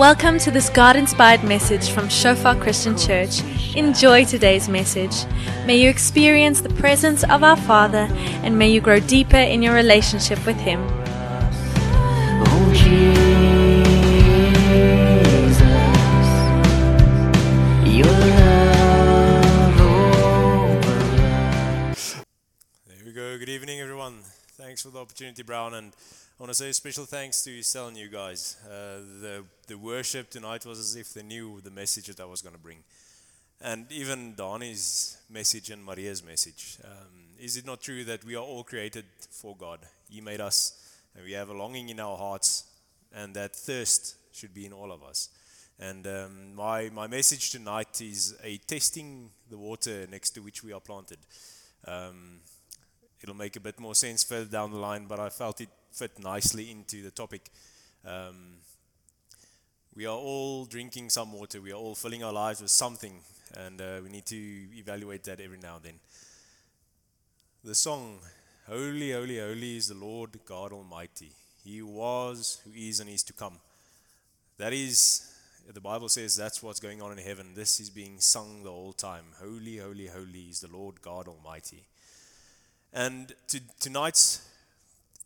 Welcome to this God inspired message from Shofar Christian Church. Enjoy today's message. May you experience the presence of our Father and may you grow deeper in your relationship with Him. Oh Jesus, your love over There we go. Good evening, everyone. Thanks for the opportunity, Brown. And I want to say a special thanks to Estelle and you guys. Uh, the, the worship tonight was as if they knew the message that I was going to bring. And even Donnie's message and Maria's message. Um, is it not true that we are all created for God? He made us, and we have a longing in our hearts, and that thirst should be in all of us. And um, my, my message tonight is a testing the water next to which we are planted. Um, it'll make a bit more sense further down the line, but I felt it fit nicely into the topic. Um, we are all drinking some water. We are all filling our lives with something, and uh, we need to evaluate that every now and then. The song, Holy, Holy, Holy is the Lord God Almighty. He was, who is, and is to come. That is, the Bible says that's what's going on in heaven. This is being sung the whole time. Holy, holy, holy is the Lord God Almighty. And to, tonight's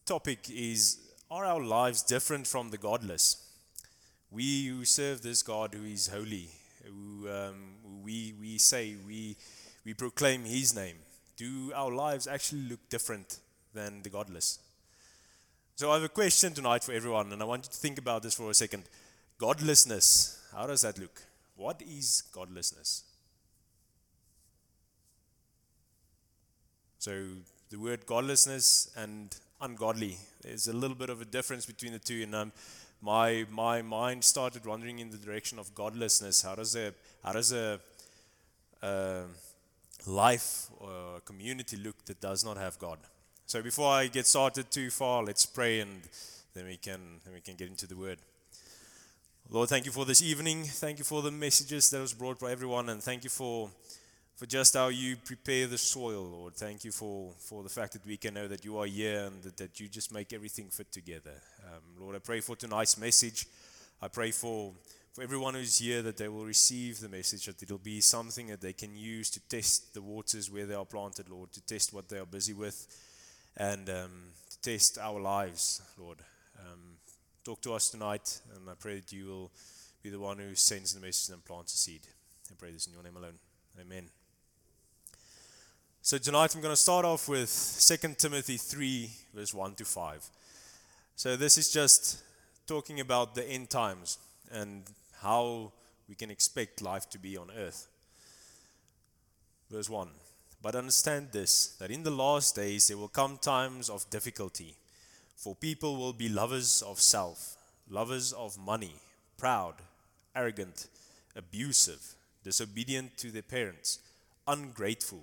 topic is Are our lives different from the godless? We who serve this God who is holy, who, um, we, we say, we, we proclaim his name, do our lives actually look different than the godless? So I have a question tonight for everyone, and I want you to think about this for a second. Godlessness, how does that look? What is godlessness? So the word godlessness and ungodly, there's a little bit of a difference between the two. And um, my my mind started wandering in the direction of godlessness. How does a how does a uh, life or a community look that does not have God? So before I get started too far, let's pray and then we can then we can get into the word. Lord, thank you for this evening. Thank you for the messages that was brought by everyone, and thank you for for just how you prepare the soil, Lord. Thank you for, for the fact that we can know that you are here and that, that you just make everything fit together. Um, Lord, I pray for tonight's message. I pray for, for everyone who's here that they will receive the message, that it'll be something that they can use to test the waters where they are planted, Lord, to test what they are busy with, and um, to test our lives, Lord. Um, talk to us tonight, and I pray that you will be the one who sends the message and plants the seed. I pray this in your name alone. Amen. So tonight I'm going to start off with 2 Timothy 3, verse 1 to 5. So this is just talking about the end times and how we can expect life to be on earth. Verse 1 But understand this, that in the last days there will come times of difficulty, for people will be lovers of self, lovers of money, proud, arrogant, abusive, disobedient to their parents, ungrateful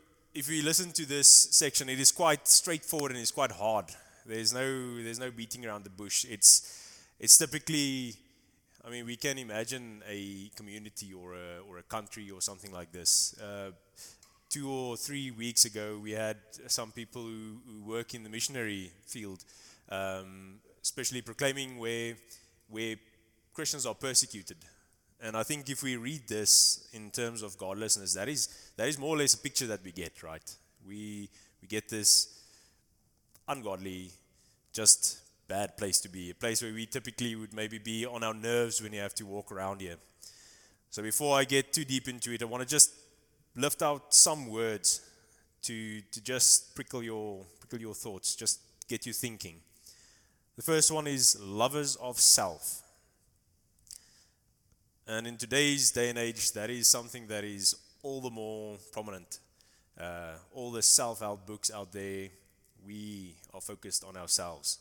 if we listen to this section, it is quite straightforward and it's quite hard. There's no, there's no beating around the bush. It's, it's typically, I mean, we can imagine a community or a, or a country or something like this. Uh, two or three weeks ago, we had some people who, who work in the missionary field, um, especially proclaiming where, where Christians are persecuted. And I think if we read this in terms of godlessness, that is, that is more or less a picture that we get, right? We, we get this ungodly, just bad place to be, a place where we typically would maybe be on our nerves when you have to walk around here. So before I get too deep into it, I want to just lift out some words to, to just prickle your, prickle your thoughts, just get you thinking. The first one is lovers of self. And in today's day and age, that is something that is all the more prominent. Uh, all the self help books out there, we are focused on ourselves.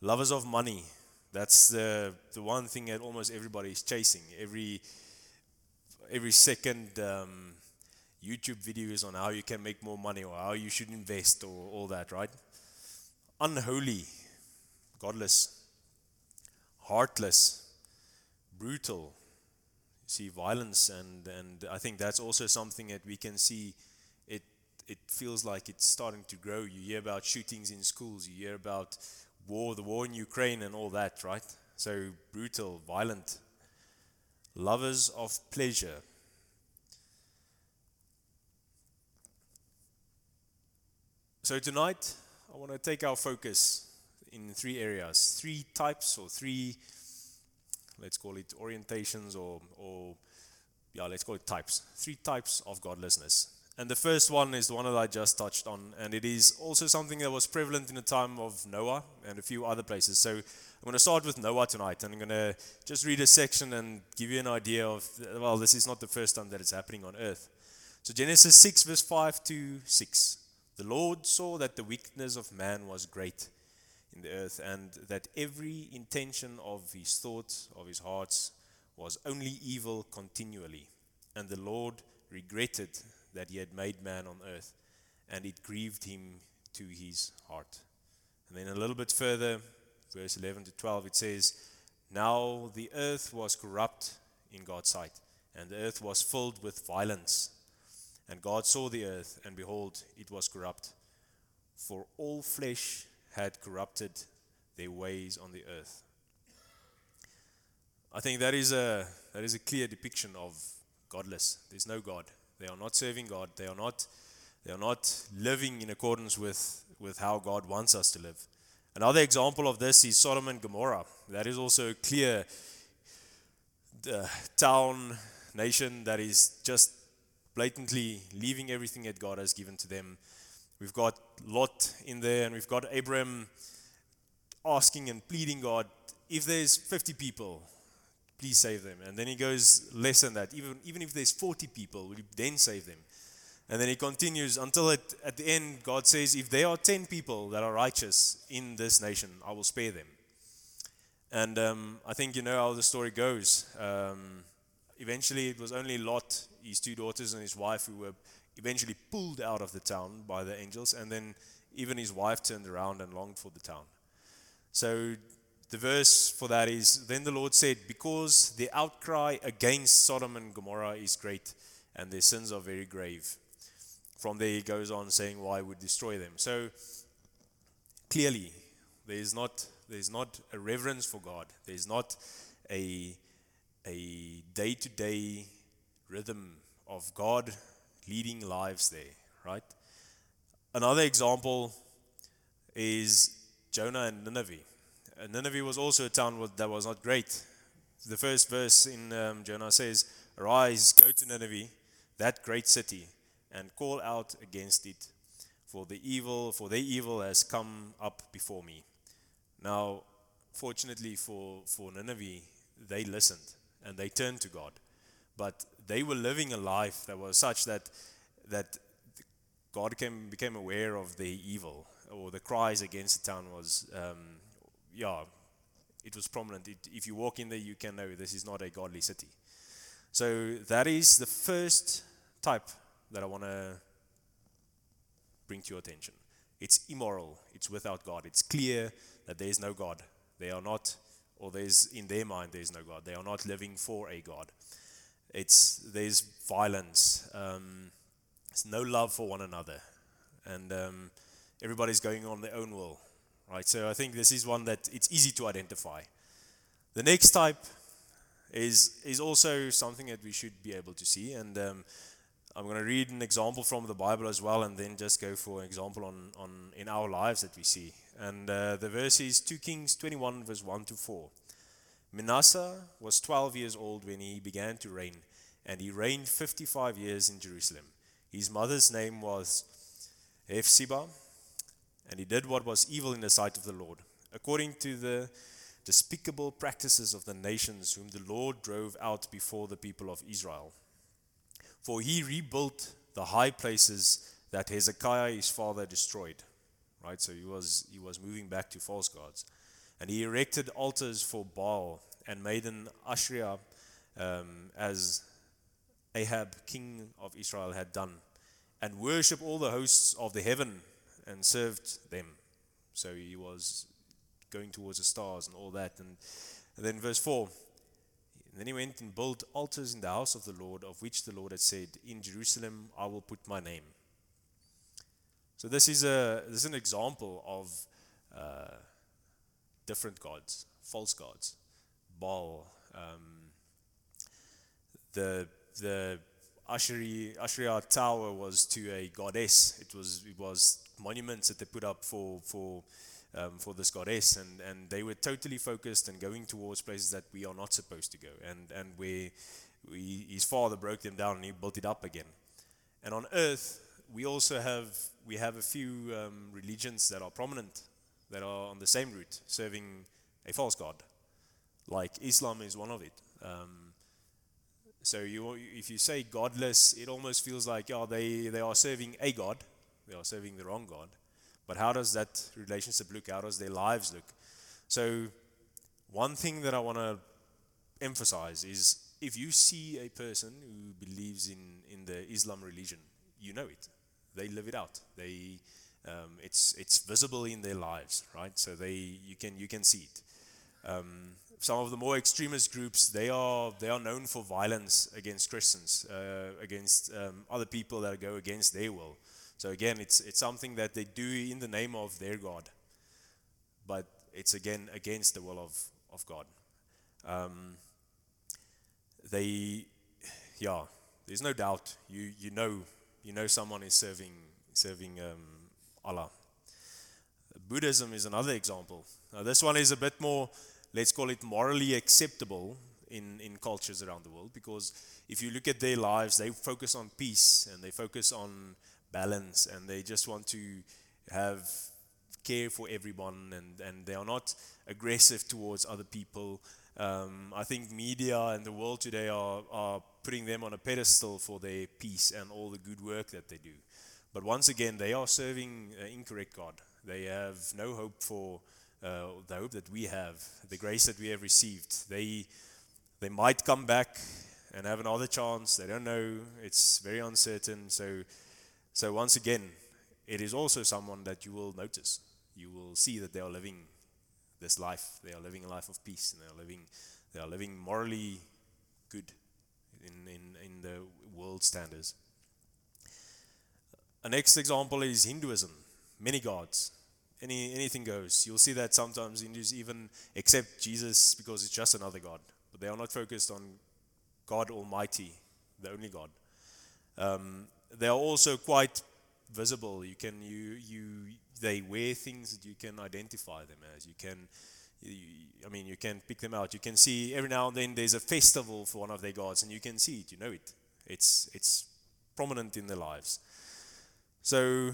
Lovers of money, that's the, the one thing that almost everybody is chasing. Every, every second um, YouTube videos on how you can make more money or how you should invest or all that, right? Unholy, godless, heartless, brutal. See violence, and, and I think that's also something that we can see. It it feels like it's starting to grow. You hear about shootings in schools. You hear about war, the war in Ukraine, and all that, right? So brutal, violent, lovers of pleasure. So tonight, I want to take our focus in three areas, three types or three, let's call it orientations or, or yeah, let's call it types. Three types of godlessness. And the first one is the one that I just touched on, and it is also something that was prevalent in the time of Noah and a few other places. So I'm going to start with Noah tonight, and I'm going to just read a section and give you an idea of, well, this is not the first time that it's happening on earth. So Genesis 6, verse 5 to 6. The Lord saw that the wickedness of man was great in the earth, and that every intention of his thoughts, of his hearts, was only evil continually. And the Lord regretted that he had made man on earth, and it grieved him to his heart. And then a little bit further, verse 11 to 12, it says, Now the earth was corrupt in God's sight, and the earth was filled with violence. And God saw the earth, and behold, it was corrupt, for all flesh had corrupted their ways on the earth. I think that is a that is a clear depiction of godless. There's no God. They are not serving God. They are not they are not living in accordance with with how God wants us to live. Another example of this is Sodom and Gomorrah. That is also a clear uh, town nation that is just blatantly leaving everything that God has given to them. We've got Lot in there, and we've got Abram asking and pleading God, if there's 50 people, please save them. And then he goes less than that. Even, even if there's 40 people, will you then save them? And then he continues until at, at the end, God says, if there are 10 people that are righteous in this nation, I will spare them. And um, I think you know how the story goes. Um, eventually, it was only Lot, his two daughters, and his wife who were eventually pulled out of the town by the angels. And then even his wife turned around and longed for the town. So the verse for that is Then the Lord said, Because the outcry against Sodom and Gomorrah is great, and their sins are very grave. From there, he goes on saying why would destroy them. So clearly, there is not there's not a reverence for God. There's not a a day to day rhythm of God leading lives there, right? Another example is Jonah and Nineveh. Uh, Nineveh was also a town that was not great. The first verse in um, Jonah says, Arise, go to Nineveh, that great city, and call out against it, for the evil, for their evil has come up before me. Now, fortunately for, for Nineveh, they listened and they turned to God. But they were living a life that was such that that God came, became aware of the evil or the cries against the town was um, yeah, it was prominent. It, if you walk in there, you can know this is not a godly city. So that is the first type that I want to bring to your attention. It's immoral. It's without God. It's clear that there is no God. They are not, or there's in their mind there is no God. They are not living for a God. It's there's violence. Um, no love for one another, and um, everybody's going on their own will right? So I think this is one that it's easy to identify. The next type is is also something that we should be able to see, and um, I'm going to read an example from the Bible as well, and then just go for an example on on in our lives that we see. And uh, the verse is 2 Kings 21 verse 1 to 4. Manasseh was 12 years old when he began to reign, and he reigned 55 years in Jerusalem. His mother's name was Hephzibah and he did what was evil in the sight of the Lord, according to the despicable practices of the nations whom the Lord drove out before the people of Israel. For he rebuilt the high places that Hezekiah his father destroyed. Right, so he was he was moving back to false gods, and he erected altars for Baal and made an Asherah um, as Ahab, king of Israel, had done, and worshipped all the hosts of the heaven and served them. So he was going towards the stars and all that. And, and then verse 4 and then he went and built altars in the house of the Lord, of which the Lord had said, In Jerusalem I will put my name. So this is, a, this is an example of uh, different gods, false gods. Baal, um, the, the Asherah tower was to a goddess. It was, it was monuments that they put up for, for um, for this goddess, and, and they were totally focused and going towards places that we are not supposed to go, and, and where we, his father broke them down and he built it up again. And on earth, we also have we have a few um, religions that are prominent, that are on the same route, serving a false god, like Islam is one of it. Um, so you, if you say godless, it almost feels like yeah, they, they are serving a god, they are serving the wrong god. But how does that relationship look? How does their lives look? So, one thing that I want to emphasize is if you see a person who believes in, in the Islam religion, you know it. They live it out. They, um, it's, it's visible in their lives, right? So they, you, can, you can see it. Um, some of the more extremist groups, they are, they are known for violence against Christians, uh, against um, other people that go against their will. So again, it's, it's something that they do in the name of their God, but it's again against the will of, of God. Um, they, yeah, there's no doubt. You, you know, you know someone is serving, serving um, Allah. Buddhism is another example. Now, this one is a bit more, let's call it morally acceptable in, in cultures around the world because if you look at their lives, they focus on peace and they focus on balance and they just want to have care for everyone and, and they are not aggressive towards other people. Um, I think media and the world today are, are putting them on a pedestal for their peace and all the good work that they do. But once again, they are serving an incorrect God. They have no hope for uh, the hope that we have, the grace that we have received. They, they might come back and have another chance. They don't know. It's very uncertain. So so, once again, it is also someone that you will notice. You will see that they are living this life. They are living a life of peace and they are living, they are living morally good in, in, in the world standards. A next example is Hinduism. Many gods. Any, anything goes. You'll see that sometimes Hindus even accept Jesus because it's just another God. But they are not focused on God Almighty, the only God. Um, they are also quite visible. You can you you they wear things that you can identify them as. You can, you, I mean, you can pick them out. You can see every now and then there's a festival for one of their gods, and you can see it. You know it. It's it's prominent in their lives. So.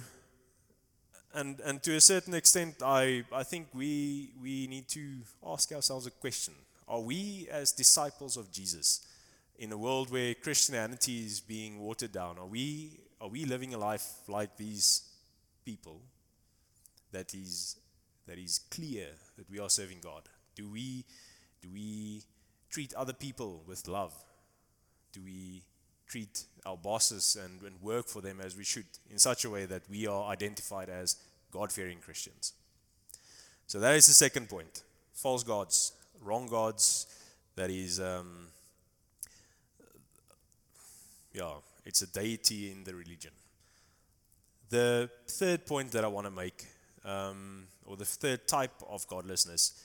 And, and to a certain extent, I, I think we, we need to ask ourselves a question. Are we, as disciples of Jesus, in a world where Christianity is being watered down, are we, are we living a life like these people that is, that is clear that we are serving God? Do we, do we treat other people with love? Do we treat our bosses and, and work for them as we should in such a way that we are identified as God fearing Christians? So that is the second point false gods, wrong gods, that is. Um, yeah, it's a deity in the religion. The third point that I want to make, um, or the third type of godlessness,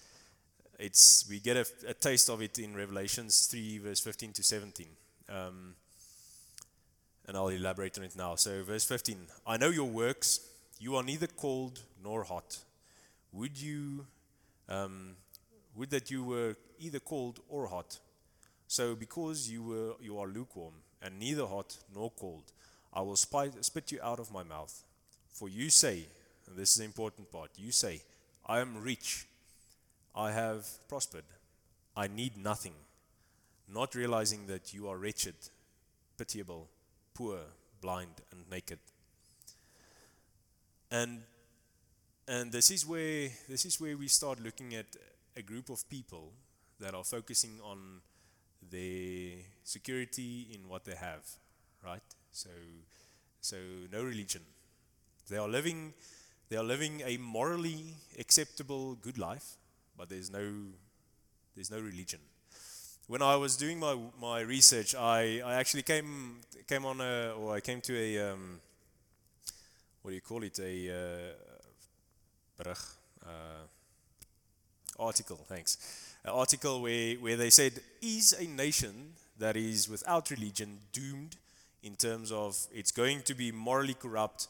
it's we get a, a, taste of it in Revelations 3, verse 15 to 17. Um, and I'll elaborate on it now. So, verse 15 I know your works, you are neither cold nor hot. Would you, um, would that you were either cold or hot? So, because you, were, you are lukewarm, and neither hot nor cold. I will spit you out of my mouth. For you say, and this is the important part, you say, I am rich, I have prospered, I need nothing, not realizing that you are wretched, pitiable, poor, blind, and naked. And and this is where this is where we start looking at a group of people that are focusing on their security in what they have, right? So, so no religion. They are living, they are living a morally acceptable good life, but there's no, there's no religion. When I was doing my my research, I, I actually came came on a or I came to a um, what do you call it a uh, uh, article. Thanks, an article where where they said is a nation that is without religion doomed in terms of it's going to be morally corrupt,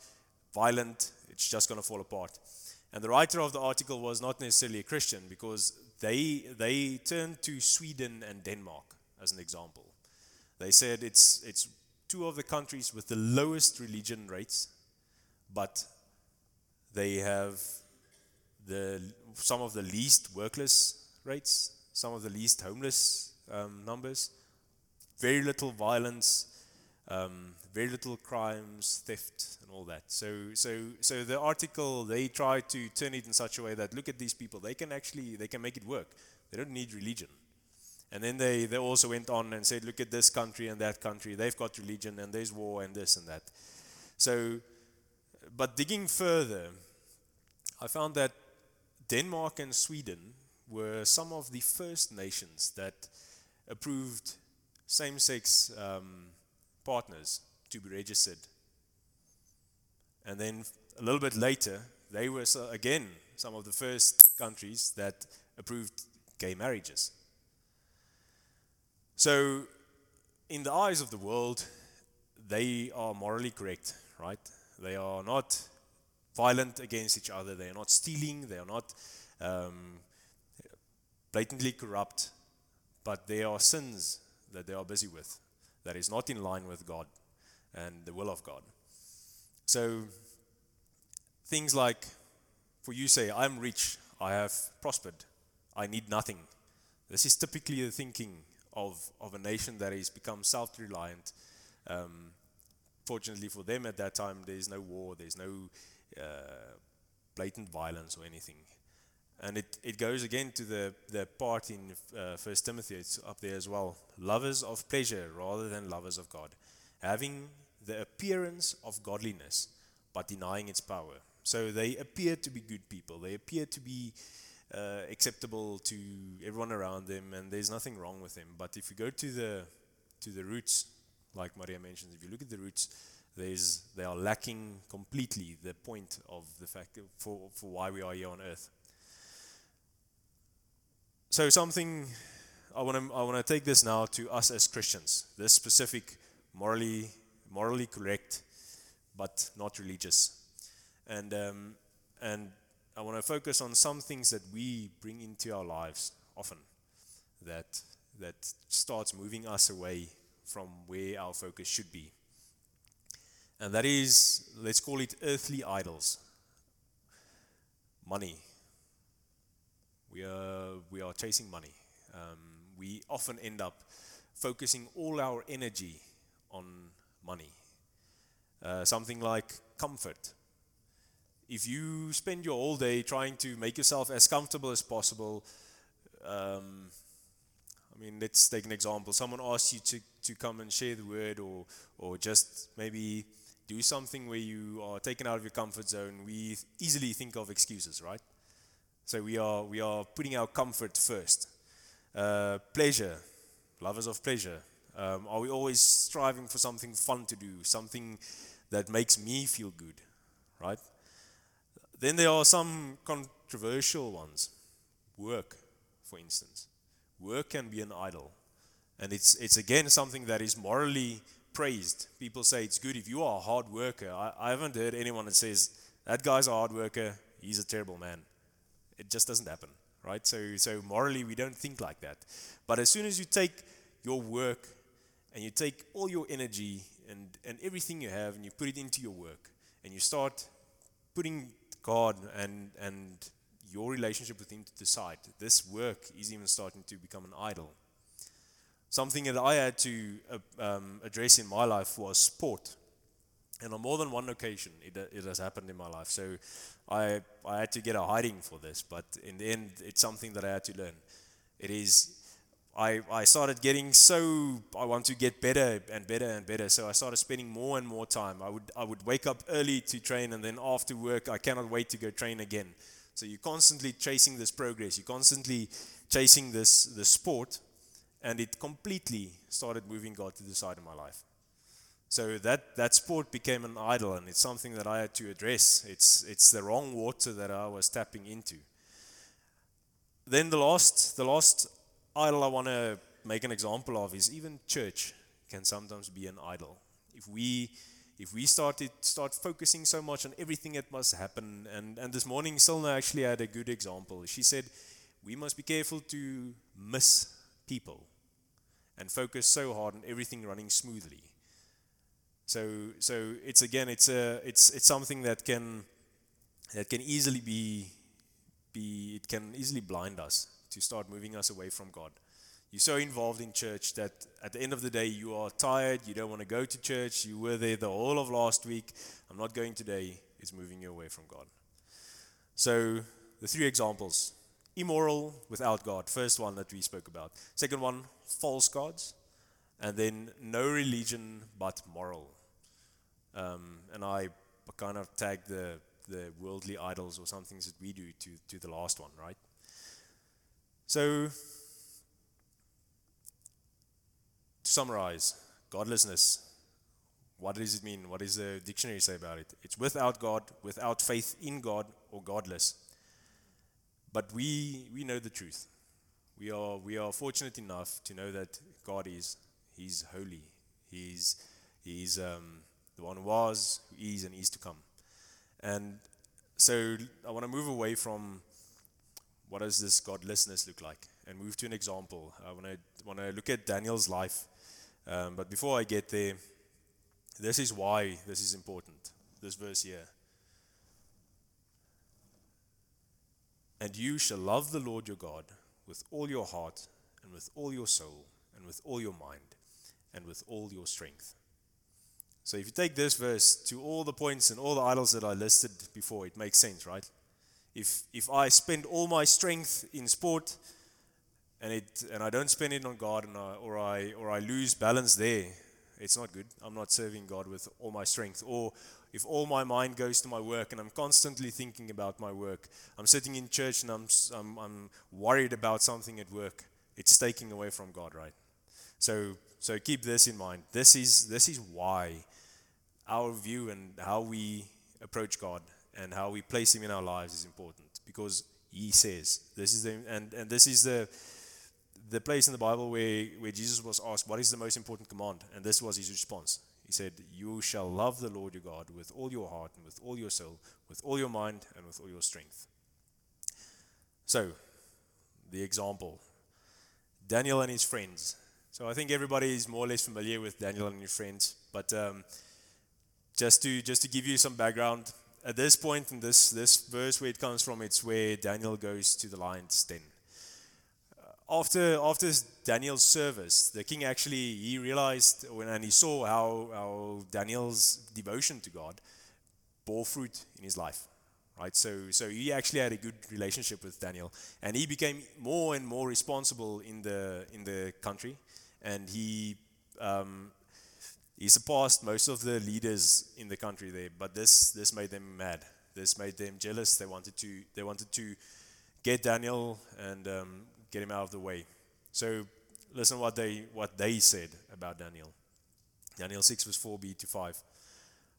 violent. It's just going to fall apart. And the writer of the article was not necessarily a Christian because they, they turned to Sweden and Denmark as an example. They said it's, it's two of the countries with the lowest religion rates, but they have the, some of the least workless rates, some of the least homeless um, numbers, very little violence, um, very little crimes, theft, and all that. So, so, so the article they try to turn it in such a way that look at these people, they can actually they can make it work. They don't need religion. And then they, they also went on and said, look at this country and that country, they've got religion and there's war and this and that. So, but digging further, I found that Denmark and Sweden were some of the first nations that approved same sex um, partners to be registered. And then a little bit later, they were so, again some of the first countries that approved gay marriages. So, in the eyes of the world, they are morally correct, right? They are not violent against each other, they are not stealing, they are not um, blatantly corrupt, but there are sins that they are busy with that is not in line with God and the will of God. So, things like, for you say, I'm rich, I have prospered, I need nothing. This is typically the thinking of, of a nation that has become self reliant. Um, fortunately for them at that time, there's no war, there's no uh, blatant violence or anything. And it, it goes again to the, the part in uh, First Timothy, it's up there as well. Lovers of pleasure rather than lovers of God. Having the appearance of godliness, but denying its power. So they appear to be good people. They appear to be uh, acceptable to everyone around them, and there's nothing wrong with them. But if you go to the to the roots, like Maria mentioned, if you look at the roots, there's they are lacking completely the point of the fact for for why we are here on earth. So something I want to I want to take this now to us as Christians. This specific morally morally correct, but not religious, and um, and I want to focus on some things that we bring into our lives often, that that starts moving us away from where our focus should be. And that is, let's call it earthly idols. Money, we are, we are chasing money. Um, we often end up focusing all our energy on money. Uh, something like comfort. If you spend your whole day trying to make yourself as comfortable as possible, um, I mean, let's take an example. Someone asks you to, to come and share the word or, or just maybe do something where you are taken out of your comfort zone. We easily think of excuses, right? So we are, we are putting our comfort first. Uh, pleasure, lovers of pleasure. Um, are we always striving for something fun to do, something that makes me feel good, right? Then there are some controversial ones. Work, for instance. Work can be an idol. And it's, it's again something that is morally praised. People say it's good if you are a hard worker. I, I haven't heard anyone that says, that guy's a hard worker, he's a terrible man. It just doesn't happen, right? So, so morally, we don't think like that. But as soon as you take your work and you take all your energy and, and everything you have and you put it into your work and you start putting God and, and your relationship with Him to the side, this work is even starting to become an idol. Something that I had to uh, um, address in my life was sport. And on more than one occasion, it, it has happened in my life. So I, I had to get a hiding for this, but in the end, it's something that I had to learn. It is I, I started getting so I want to get better and better and better. So I started spending more and more time. I would I would wake up early to train and then after work I cannot wait to go train again. So you're constantly chasing this progress. You're constantly chasing this this sport and it completely started moving God to the side of my life. So that, that sport became an idol, and it's something that I had to address. It's, it's the wrong water that I was tapping into. Then the last, the last idol I want to make an example of is even church can sometimes be an idol. If we, if we started, start focusing so much on everything that must happen, and, and this morning Silna actually had a good example. She said, we must be careful to miss people and focus so hard on everything running smoothly. So, so it's again, it's a, it's, it's something that can, that can easily be, be, it can easily blind us to start moving us away from God. You're so involved in church that at the end of the day, you are tired. You don't want to go to church. You were there the whole of last week. I'm not going today. It's moving you away from God. So, the three examples immoral without God. First one that we spoke about. Second one, false gods. And then no religion but moral. Um, and I kind of tag the, the worldly idols or some things that we do to, to the last one, right? So, to summarize, godlessness. What does it mean? What does the dictionary say about it? It's without God, without faith in God, or godless. But we, we know the truth. We are, we are fortunate enough to know that God is. He's holy. He's, he's um, the one who was, who is, and is to come. And so I want to move away from what does this godlessness look like and move to an example. I want to, want to look at Daniel's life. Um, but before I get there, this is why this is important, this verse here. And you shall love the Lord your God with all your heart, and with all your soul, and with all your mind, and with all your strength. So if you take this verse to all the points and all the idols that I listed before, it makes sense, right? If if I spend all my strength in sport and it and I don't spend it on God and I, or I or I lose balance there, it's not good. I'm not serving God with all my strength. Or if all my mind goes to my work and I'm constantly thinking about my work, I'm sitting in church and I'm I'm, I'm worried about something at work. It's taking away from God, right? So so keep this in mind. This is this is why our view and how we approach God and how we place Him in our lives is important because He says this is the and, and this is the the place in the Bible where, where Jesus was asked, What is the most important command? And this was his response. He said, You shall love the Lord your God with all your heart and with all your soul, with all your mind and with all your strength. So, the example Daniel and his friends. So, I think everybody is more or less familiar with Daniel and his friends, but um, just to just to give you some background, at this point in this this verse where it comes from, it's where Daniel goes to the lion's den. Uh, after after Daniel's service, the king actually he realized when and he saw how how Daniel's devotion to God bore fruit in his life. Right, so so he actually had a good relationship with Daniel, and he became more and more responsible in the in the country, and he um, he surpassed most of the leaders in the country there, but this this made them mad. This made them jealous. They wanted to they wanted to get Daniel and um, get him out of the way. So listen what they what they said about Daniel. Daniel six verse four b to five.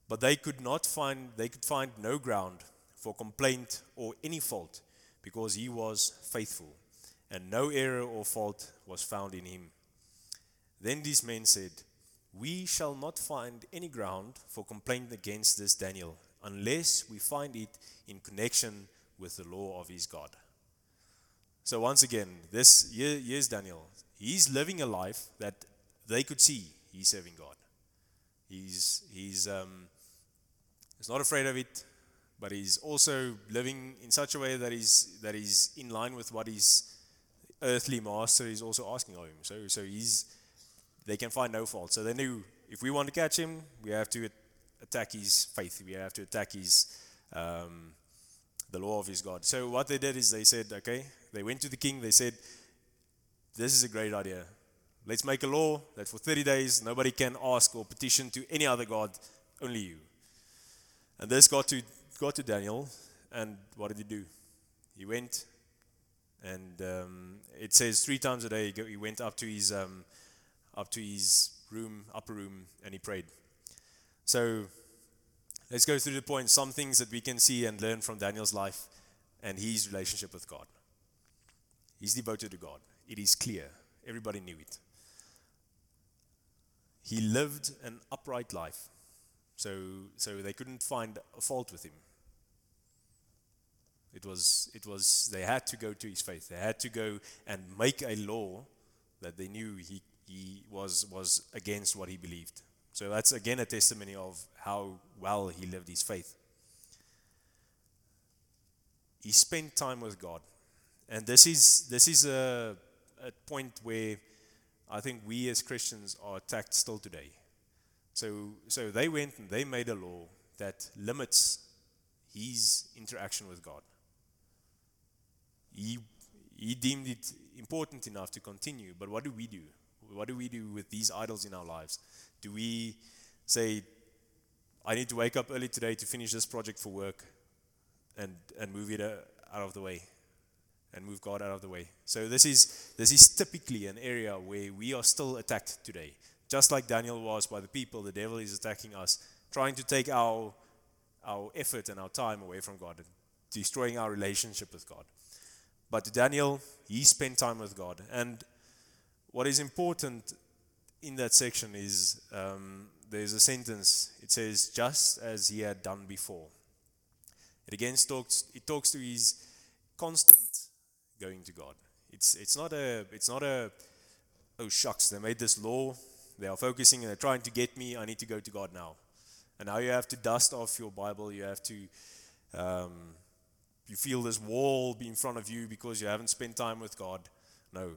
But they could not find they could find no ground for complaint or any fault, because he was faithful, and no error or fault was found in him. Then these men said we shall not find any ground for complaint against this Daniel unless we find it in connection with the law of his God. So once again, this here, here's Daniel. He's living a life that they could see he's serving God. He's he's um, he's not afraid of it, but he's also living in such a way that he's that is in line with what his earthly master is also asking of him. So so he's they can find no fault. So they knew if we want to catch him, we have to attack his faith. We have to attack his um, the law of his God. So what they did is they said, okay, they went to the king. They said, this is a great idea. Let's make a law that for 30 days nobody can ask or petition to any other God, only you. And this got to, got to Daniel, and what did he do? He went, and um, it says three times a day he, went up to his, um, up to his room, upper room, and he prayed. So let's go through the points, some things that we can see and learn from Daniel's life and his relationship with God. He's devoted to God. It is clear. Everybody knew it. He lived an upright life. So, so they couldn't find a fault with him. It was, it was, they had to go to his faith. They had to go and make a law that they knew he, he was, was against what he believed. So that's again a testimony of how well he lived his faith. He spent time with God. And this is, this is a, a point where I think we as Christians are attacked still today. So, so they went and they made a law that limits his interaction with God. He, he deemed it important enough to continue, but what do we do? What do we do with these idols in our lives? Do we say, I need to wake up early today to finish this project for work and, and move it uh, out of the way? and move God out of the way. So this is this is typically an area where we are still attacked today. Just like Daniel was by the people, the devil is attacking us, trying to take our our effort and our time away from God, destroying our relationship with God. But Daniel, he spent time with God. And what is important in that section is um, there's a sentence. It says, just as he had done before. It again talks, it talks to his constant going to God. It's, it's not a, it's not a, oh shucks, they made this law, they are focusing and they're trying to get me, I need to go to God now. And now you have to dust off your Bible, you have to, um, you feel this wall be in front of you because you haven't spent time with God. No,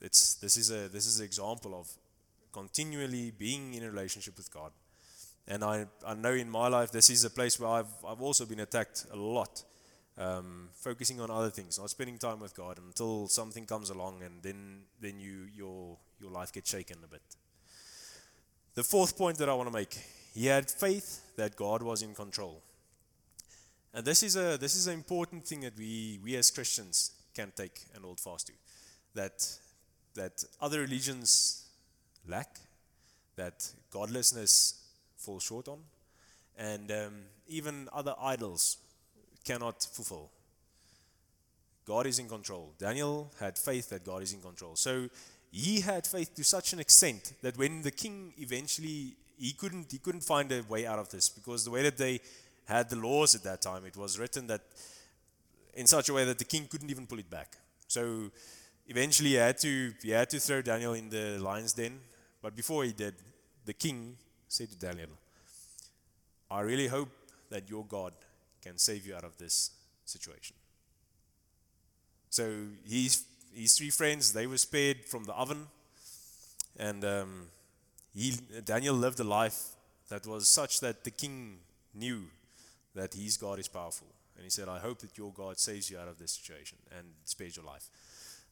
it's, this, is a, this is an example of continually being in a relationship with God. And I, I know in my life this is a place where I've, I've also been attacked a lot um, focusing on other things, not spending time with God until something comes along, and then then you your your life gets shaken a bit. The fourth point that I want to make: he had faith that God was in control, and this is a this is an important thing that we we as Christians can take and hold fast to, that that other religions lack, that godlessness falls short on, and um, even other idols cannot fulfill. God is in control. Daniel had faith that God is in control. So he had faith to such an extent that when the king eventually he couldn't he couldn't find a way out of this because the way that they had the laws at that time it was written that in such a way that the king couldn't even pull it back. So eventually he had to he had to throw Daniel in the lion's den. But before he did, the king said to Daniel, I really hope that your God can save you out of this situation. So his, his three friends, they were spared from the oven. And um, he, Daniel lived a life that was such that the king knew that his God is powerful. And he said, I hope that your God saves you out of this situation and spares your life.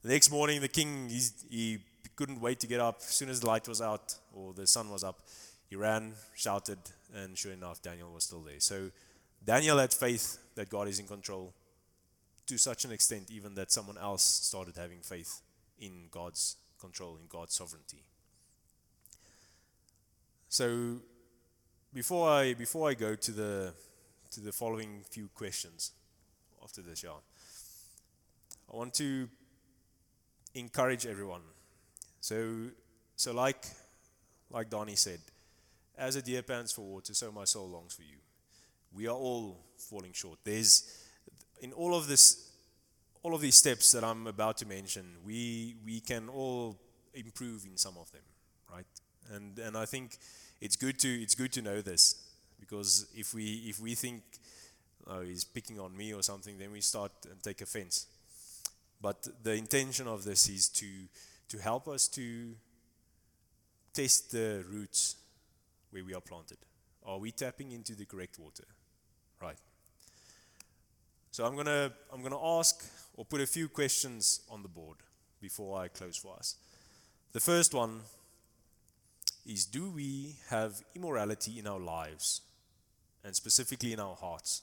The next morning, the king, he couldn't wait to get up. As soon as the light was out or the sun was up, he ran, shouted, and sure enough, Daniel was still there. So Daniel had faith that God is in control to such an extent, even that someone else started having faith in God's control, in God's sovereignty. So, before I before I go to the to the following few questions after this, yeah, I want to encourage everyone. So, so like like Donnie said, as a deer pants for water, so my soul longs for you. We are all falling short. There's in all of this all of these steps that I'm about to mention, we we can all improve in some of them, right? And and I think it's good to it's good to know this because if we if we think oh, he's picking on me or something, then we start and take offense. But the intention of this is to to help us to test the roots where we are planted. Are we tapping into the correct water? Right. So I'm gonna I'm gonna ask or put a few questions on the board before I close for us. The first one is Do we have immorality in our lives, and specifically in our hearts?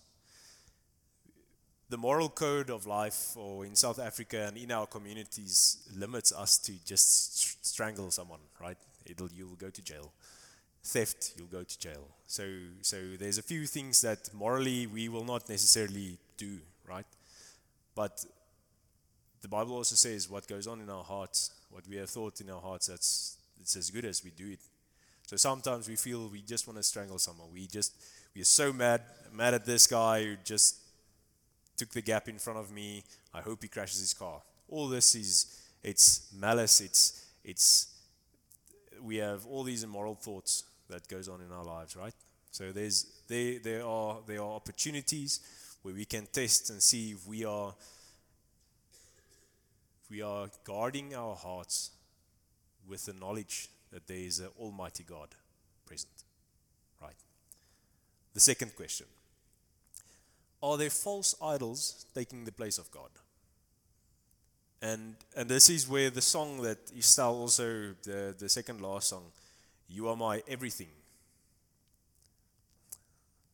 The moral code of life, or in South Africa and in our communities, limits us to just str- strangle someone, right? It'll, you'll go to jail. Theft, you'll go to jail. So, so there's a few things that morally we will not necessarily do, right? But the Bible also says what goes on in our hearts, what we have thought in our hearts, that's it's as good as we do it. So sometimes we feel we just want to strangle someone. We just we are so mad mad at this guy who just took the gap in front of me. I hope he crashes his car. All this is it's malice. It's it's we have all these immoral thoughts that goes on in our lives, right? So there's there there are there are opportunities where we can test and see if we are if we are guarding our hearts with the knowledge that there is an Almighty God present, right? The second question: Are there false idols taking the place of God? And and this is where the song that Estelle also the the second last song, "You Are My Everything."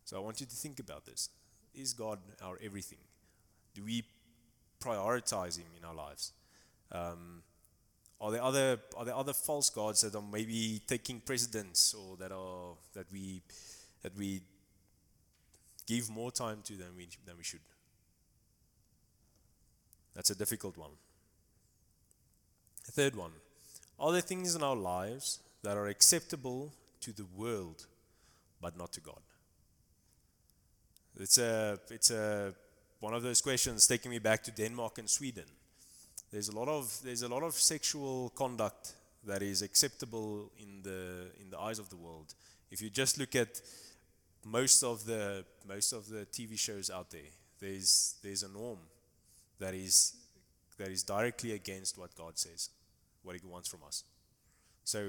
So I want you to think about this. Is God our everything? Do we prioritize Him in our lives? Um, are there other are there other false gods that are maybe taking precedence or that are that we that we give more time to than we than we should? That's a difficult one. The third one. Are there things in our lives that are acceptable to the world but not to God? It's a it's a one of those questions taking me back to Denmark and Sweden. There's a lot of there's a lot of sexual conduct that is acceptable in the in the eyes of the world. If you just look at most of the most of the TV shows out there, there's there's a norm that is that is directly against what God says, what He wants from us. So,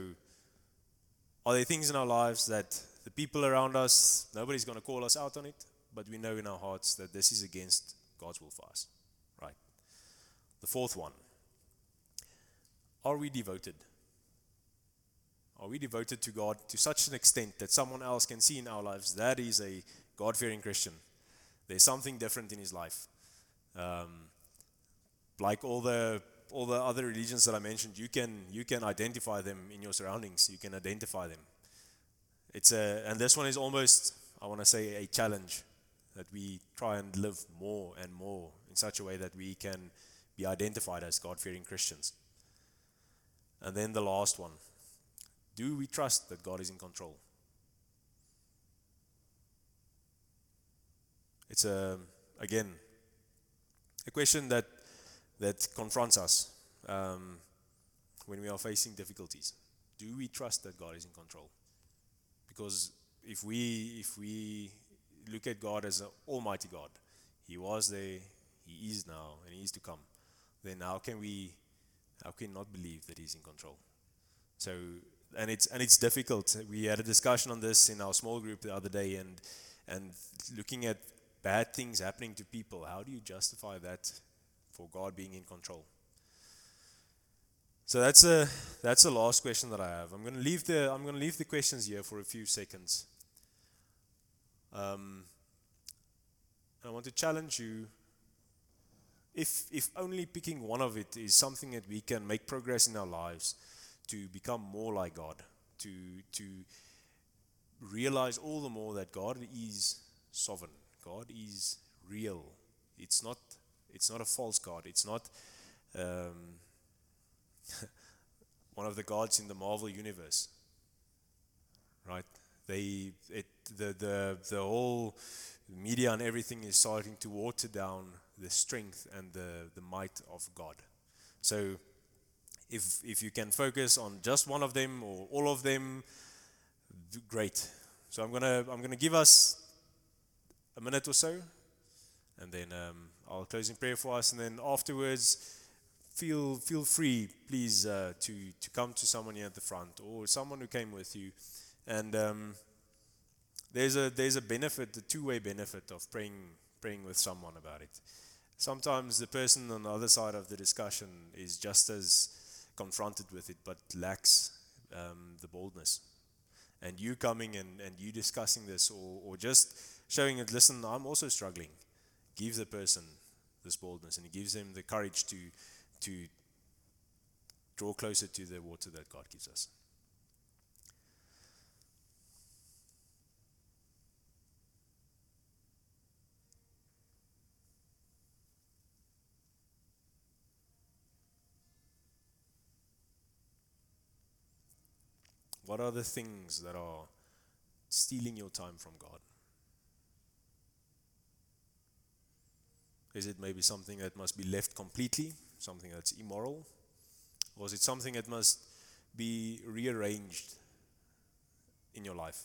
are there things in our lives that the people around us, nobody's going to call us out on it, but we know in our hearts that this is against God's will for us? Right. The fourth one Are we devoted? Are we devoted to God to such an extent that someone else can see in our lives that is a God fearing Christian? There's something different in his life. Um, like all the all the other religions that I mentioned, you can you can identify them in your surroundings. You can identify them. It's a and this one is almost I want to say a challenge that we try and live more and more in such a way that we can be identified as God-fearing Christians. And then the last one: Do we trust that God is in control? It's a again a question that that confronts us um, when we are facing difficulties. Do we trust that God is in control? Because if we if we look at God as an Almighty God, He was there, He is now, and He is to come. Then how can we how can we not believe that He's in control? So and it's and it's difficult. We had a discussion on this in our small group the other day, and and looking at bad things happening to people. How do you justify that for God being in control? So that's a that's the last question that I have. I'm going to leave the I'm going to leave the questions here for a few seconds. Um, I want to challenge you. If if only picking one of it is something that we can make progress in our lives to become more like God, to to realize all the more that God is sovereign. God is real. It's not it's not a false God. It's not um, one of the gods in the Marvel universe. Right? They it the the the whole media and everything is starting to water down the strength and the the might of God. So if if you can focus on just one of them or all of them, great. So I'm gonna I'm gonna give us a minute or so, and then um, I'll close in prayer for us, and then afterwards, feel feel free, please, uh, to to come to someone here at the front or someone who came with you, and um, there's a there's a benefit, a two-way benefit of praying praying with someone about it. Sometimes the person on the other side of the discussion is just as confronted with it, but lacks um, the boldness. And you coming and, and you discussing this, or, or just showing it, listen, I'm also struggling. Give the person this boldness, and it gives them the courage to, to draw closer to the water that God gives us. What are the things that are stealing your time from God? Is it maybe something that must be left completely, something that's immoral? Or is it something that must be rearranged in your life?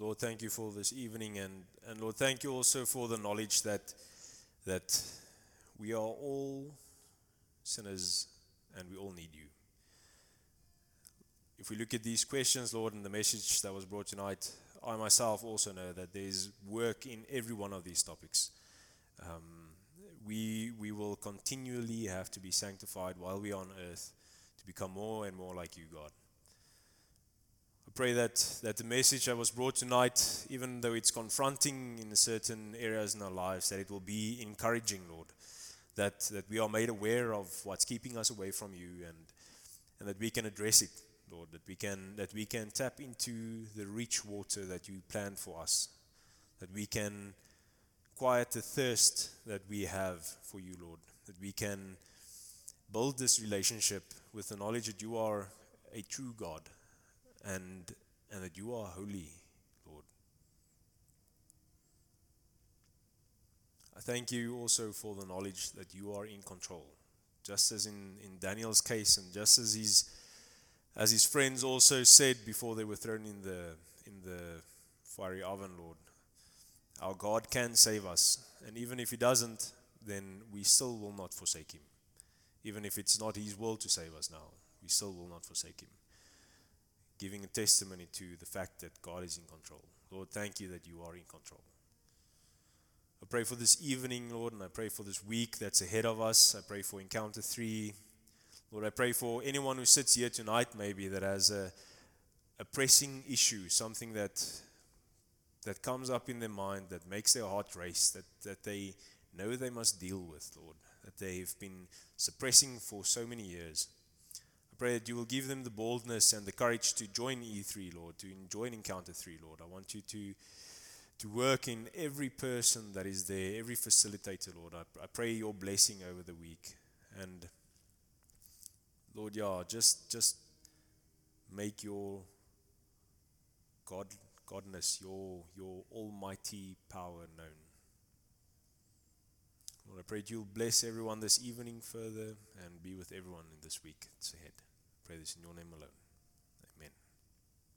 Lord, thank you for this evening, and, and Lord, thank you also for the knowledge that that we are all sinners and we all need you. If we look at these questions, Lord, and the message that was brought tonight, I myself also know that there's work in every one of these topics. Um, we we will continually have to be sanctified while we are on earth to become more and more like you, God. I pray that, that the message that was brought tonight, even though it's confronting in certain areas in our lives, that it will be encouraging, Lord. That, that we are made aware of what's keeping us away from you and, and that we can address it, Lord. That we, can, that we can tap into the rich water that you planned for us. That we can quiet the thirst that we have for you, Lord. That we can build this relationship with the knowledge that you are a true God and, and that you are holy, Lord. I thank you also for the knowledge that you are in control, just as in, in Daniel's case, and just as his, as his friends also said before they were thrown in the, in the fiery oven, Lord. Our God can save us, and even if He doesn't, then we still will not forsake Him. Even if it's not His will to save us now, we still will not forsake Him giving a testimony to the fact that God is in control. Lord, thank you that you are in control. I pray for this evening, Lord, and I pray for this week that's ahead of us. I pray for Encounter 3. Lord, I pray for anyone who sits here tonight, maybe, that has a, a pressing issue, something that, that comes up in their mind, that makes their heart race, that, that they know they must deal with, Lord, that they've been suppressing for so many years pray that you will give them the boldness and the courage to join E3, Lord, to join Encounter 3, Lord. I want you to, to work in every person that is there, every facilitator, Lord. I, I pray your blessing over the week. And Lord, yeah, just just make your God godness, your your almighty power known. Lord, I pray you'll bless everyone this evening further and be with everyone in this week. Ahead pray this in your name alone.